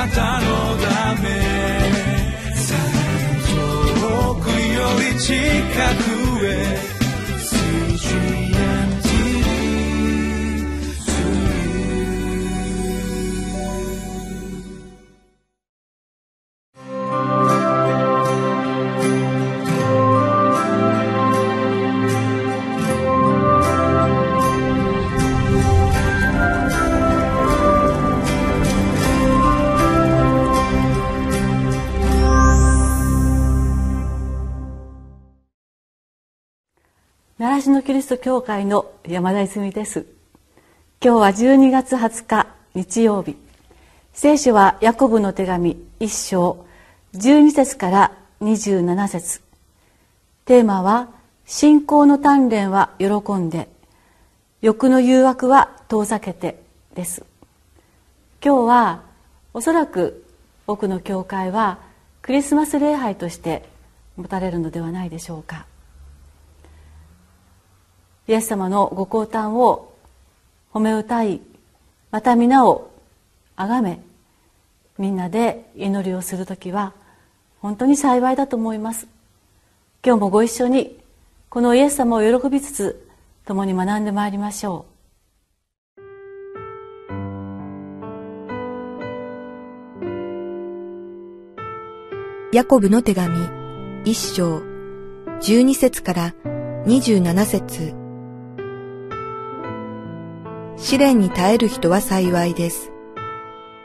なたのため。遠くより近く。習志野キリスト教会の山田泉です。今日は12月20日日曜日。聖書はヤコブの手紙1章12節から27節。テーマは信仰の鍛錬は喜んで。欲の誘惑は遠ざけてです。今日はおそらく多くの教会はクリスマス礼拝として持たれるのではないでしょうか。イエス様のご降誕を褒め歌いまた皆を崇めみんなで祈りをする時は本当に幸いだと思います。今日もご一緒にこのイエス様を喜びつつ共に学んでまいりましょう。ヤコブの手紙一章十二節から二十七節。試練に耐える人は幸いです。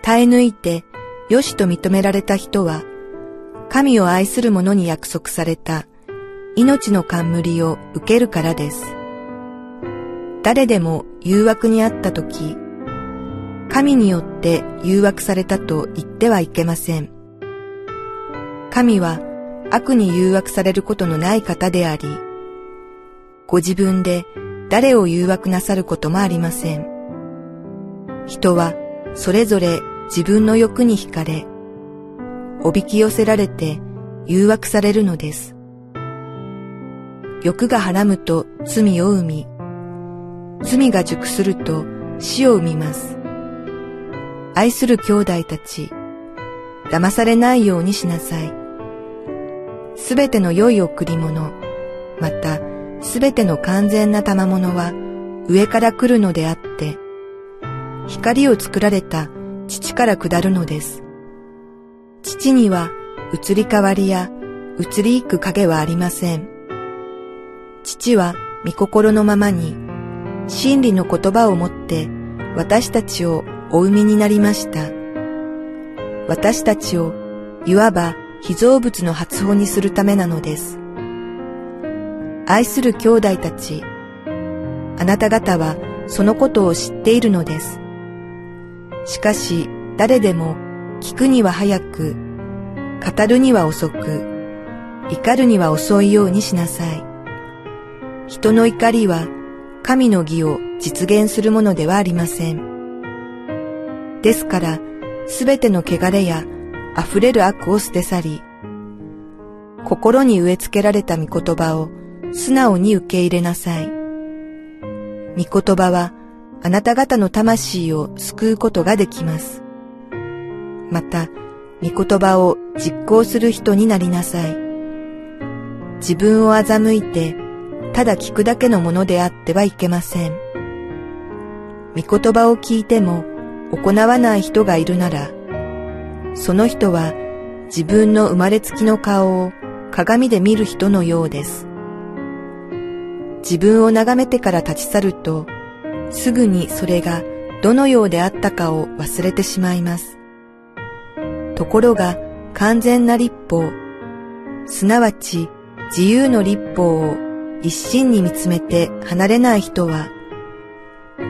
耐え抜いて、よしと認められた人は、神を愛する者に約束された命の冠を受けるからです。誰でも誘惑にあったとき、神によって誘惑されたと言ってはいけません。神は悪に誘惑されることのない方であり、ご自分で誰を誘惑なさることもありません。人はそれぞれ自分の欲に惹かれ、おびき寄せられて誘惑されるのです。欲がはらむと罪を生み、罪が熟すると死を生みます。愛する兄弟たち、騙されないようにしなさい。すべての良い贈り物、またすべての完全な賜物は上から来るのであって、光を作られた父から下るのです。父には移り変わりや移りゆく影はありません。父は御心のままに真理の言葉をもって私たちをお産みになりました。私たちをいわば被造物の発音にするためなのです。愛する兄弟たち、あなた方はそのことを知っているのです。しかし誰でも聞くには早く、語るには遅く、怒るには遅いようにしなさい。人の怒りは神の義を実現するものではありません。ですから、すべての汚れや溢れる悪を捨て去り、心に植え付けられた御言葉を素直に受け入れなさい。御言葉はあなた方の魂を救うことができます。また、御言葉を実行する人になりなさい。自分を欺いて、ただ聞くだけのものであってはいけません。御言葉を聞いても行わない人がいるなら、その人は自分の生まれつきの顔を鏡で見る人のようです。自分を眺めてから立ち去ると、すぐにそれがどのようであったかを忘れてしまいます。ところが完全な立法、すなわち自由の立法を一心に見つめて離れない人は、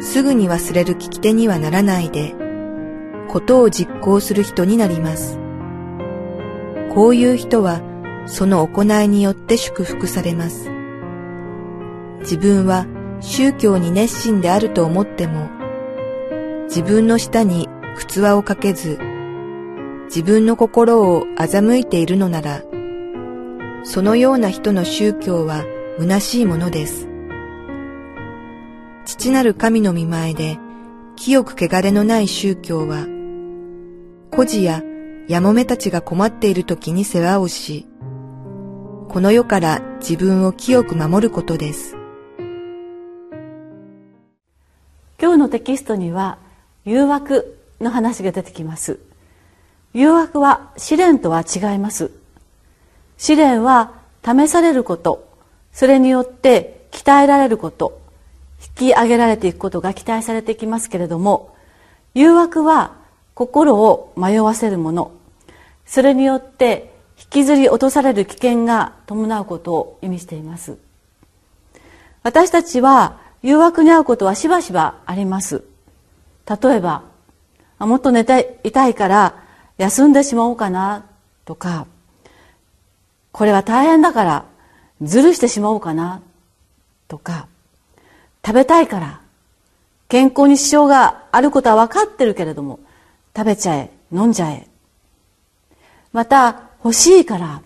すぐに忘れる聞き手にはならないで、ことを実行する人になります。こういう人は、その行いによって祝福されます。自分は宗教に熱心であると思っても、自分の下に靴輪をかけず、自分の心を欺いているのなら、そのような人の宗教は虚しいものです。父なる神の見前で清く汚れのない宗教は、孤児ややもめたちが困っている時に世話をし、この世から自分を清く守ることです。今日のテキストには誘惑の話が出てきます。誘惑は試練とは違います。試練は試されること。それによって鍛えられること。引き上げられていくことが期待されてきますけれども誘惑は心を迷わせるもの。それによって引きずり落とされる危険が伴うことを意味しています。私たちは誘惑に遭うことはしばしばあります。例えばもっと寝ていたいから休んでしまおうかなとかこれは大変だからずるしてしまおうかなとか食べたいから健康に支障があることは分かってるけれども食べちゃえ飲んじゃえ。また欲しいから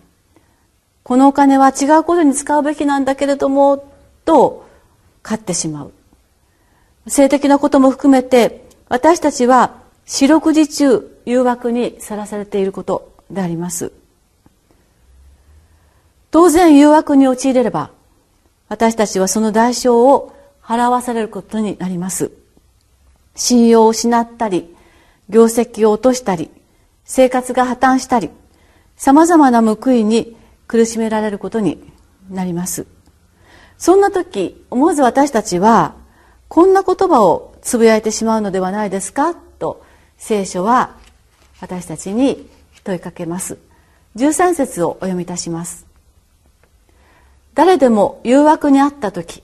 このお金は違うことに使うべきなんだけれどもと買ってしまう。性的なことも含めて私たちは四六時中誘惑にさらされていることであります。当然誘惑に陥れれば私たちはその代償を払わされることになります。信用を失ったり業績を落としたり生活が破綻したりさまざまな報いに苦しめられることになります。そんな時思わず私たちはこんな言葉をつぶやいてしまうのではないですかと聖書は私たちに問いかけます。13節をお読みいたします。誰でも誘惑にあった時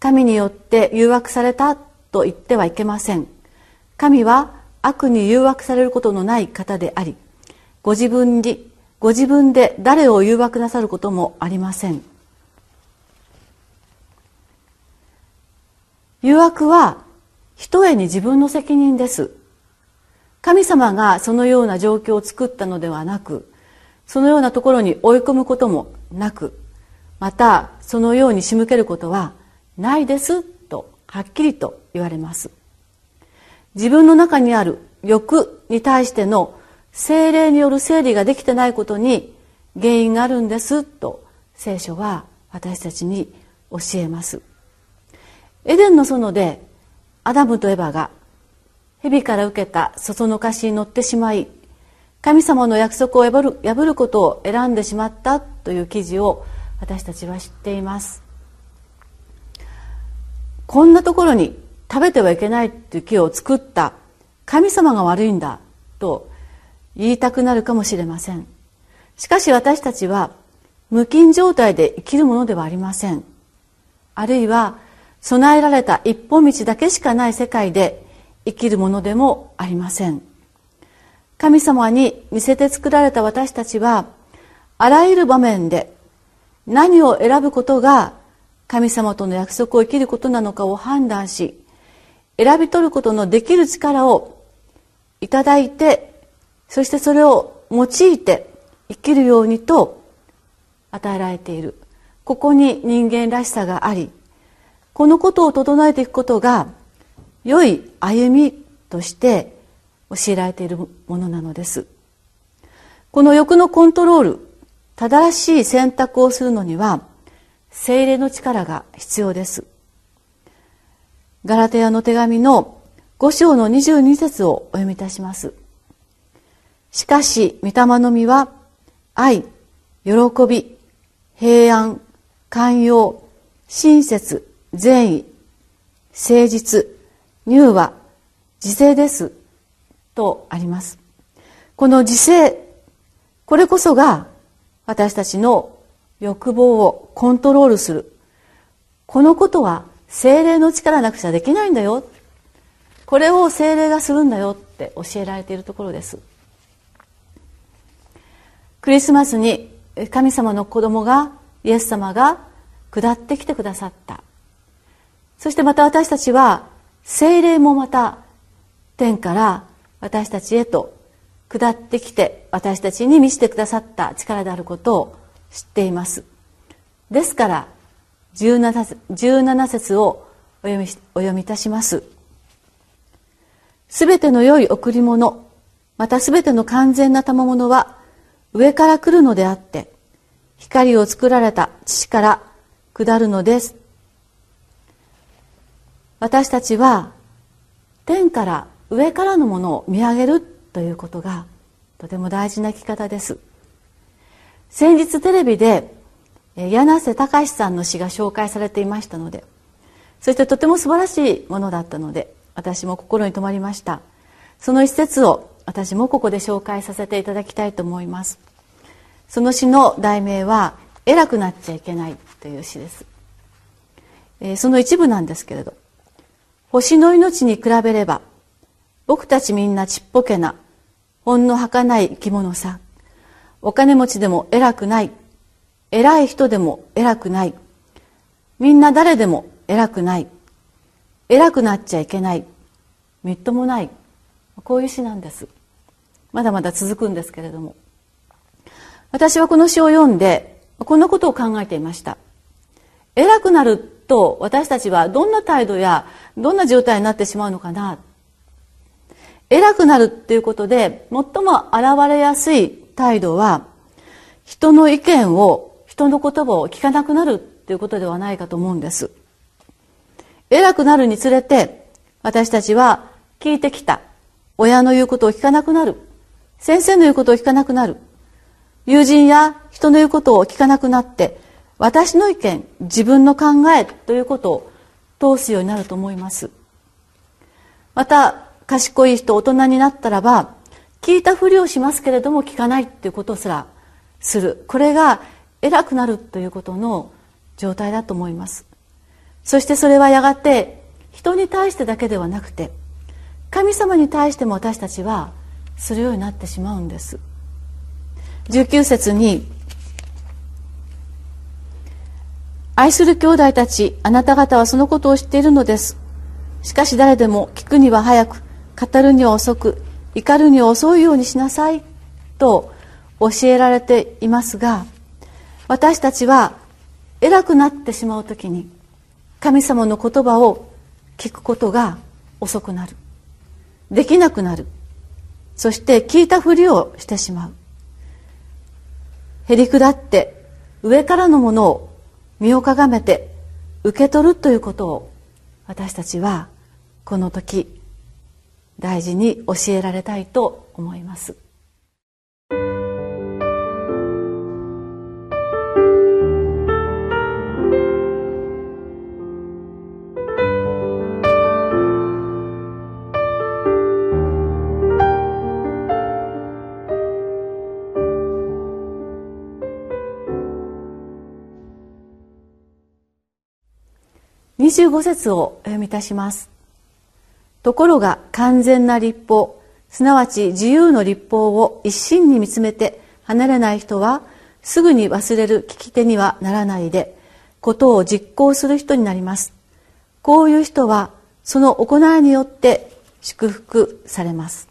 神によって誘惑されたと言ってはいけません。神は悪に誘惑されることのない方でありご自分にご自分で誰を誘惑なさることもありません。誘惑はひとえに自分の責任です。神様がそのような状況を作ったのではなくそのようなところに追い込むこともなくまたそのように仕向けることはないですとはっきりと言われます。自分の中にある欲に対しての精霊による整理ができてないことに原因があるんですと聖書は私たちに教えます。エデンの園でアダムとエバが蛇から受けたそそのかしに乗ってしまい神様の約束を破る破ることを選んでしまったという記事を私たちは知っています。こんなところに食べてはいけないという木を作った神様が悪いんだと言いたくなるかもしれません。しかし私たちは無菌状態で生きるものではありません。あるいは備えられた一本道だけしかない世界で生きるものでもありません。神様に似せて作られた私たちはあらゆる場面で何を選ぶことが神様との約束を生きることなのかを判断し選び取ることのできる力をいただいてそしてそれを用いて生きるようにと与えられている。ここに人間らしさがありこのことを整えていくことが良い歩みとして教えられているものなのです。この欲のコントロール正しい選択をするのには精霊の力が必要です。ガラテヤの手紙の5章の22節をお読みいたします。しかし御霊の実は愛喜び平安寛容親切善意、誠実、乳和、自制です。とあります。この自制、これこそが私たちの欲望をコントロールする。このことは精霊の力なくちゃできないんだよ。これを精霊がするんだよって教えられているところです。クリスマスに神様の子供が、イエス様が下ってきてくださった。そしてまた私たちは精霊もまた天から私たちへと下ってきて私たちに見せてくださった力であることを知っています。ですから 17, 17節をお読みお読みいたします。すべての良い贈り物またすべての完全な賜物は上から来るのであって光を作られた父から下るのです。私たちは天から上からのものを見上げるということがとても大事な生き方です。先日テレビで柳瀬隆さんの詩が紹介されていましたのでそしてとても素晴らしいものだったので私も心に留まりました。その一節を私もここで紹介させていただきたいと思います。その詩の題名は「偉くなっちゃいけない」という詩です、えー、その一部なんですけれど星の命に比べれば僕たちみんなちっぽけなほんの儚い生き物さ。お金持ちでも偉くない。偉い人でも偉くない。みんな誰でも偉くない。偉くなっちゃいけない。みっともない。こういう詩なんです。まだまだ続くんですけれども。私はこの詩を読んでこんなことを考えていました。偉くなると私たちはどんな態度やどんな状態になってしまうのかな。偉くなるっていうことで最も現れやすい態度は人の意見を人の言葉を聞かなくなるっていうことではないかと思うんです。偉くなるにつれて私たちは聞いてきた。親の言うことを聞かなくなる。先生の言うことを聞かなくなる。友人や人の言うことを聞かなくなって私の意見自分の考えということを通すようになると思います。また賢い人大人になったらば聞いたふりをしますけれども聞かないということすらする。これが偉くなるということの状態だと思います。そしてそれはやがて人に対してだけではなくて神様に対しても私たちはするようになってしまうんです。19節に愛する兄弟たちあなた方はそのことを知っているのです。しかし誰でも聞くには早く語るには遅く怒るには遅いようにしなさいと教えられていますが私たちは偉くなってしまう時に神様の言葉を聞くことが遅くなる。できなくなる。そして聞いたふりをしてしまう。へりくだって上からのものを身をかがめて受け取るということを私たちはこの時大事に教えられたいと思います。25節をお読みいたします。ところが完全な立法すなわち自由の立法を一心に見つめて離れない人はすぐに忘れる聞き手にはならないでことを実行する人になります。こういう人はその行いによって祝福されます。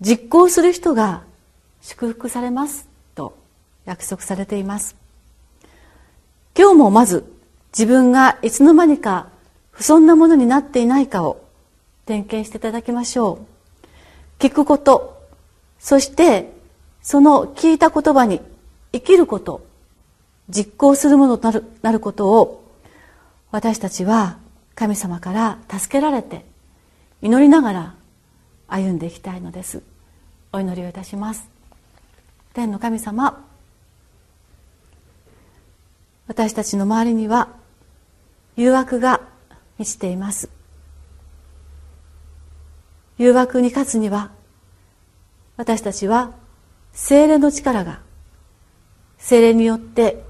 実行する人が祝福されますと約束されています。今日もまず自分がいつの間にか不遜なものになっていないかを点検していただきましょう。聞くことそしてその聞いた言葉に生きること実行するものとなるなることを私たちは神様から助けられて祈りながら歩んでいきたいのです。お祈りをいたします。天の神様私たちの周りには誘惑が満ちています。誘惑に勝つには私たちは精霊の力が精霊によって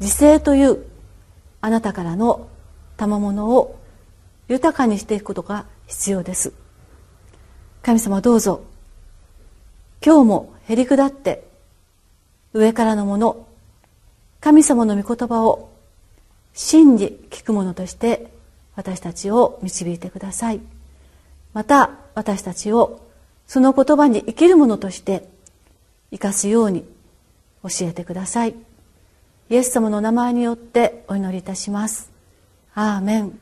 自制というあなたからの賜物を豊かにしていくことが必要です。神様どうぞ今日もへりくだって上からのもの神様の御言葉を真に聞くものとして私たちを導いてください。また私たちをその言葉に生きるものとして生かすように教えてください。イエス様の名前によってお祈りいたします。アーメン。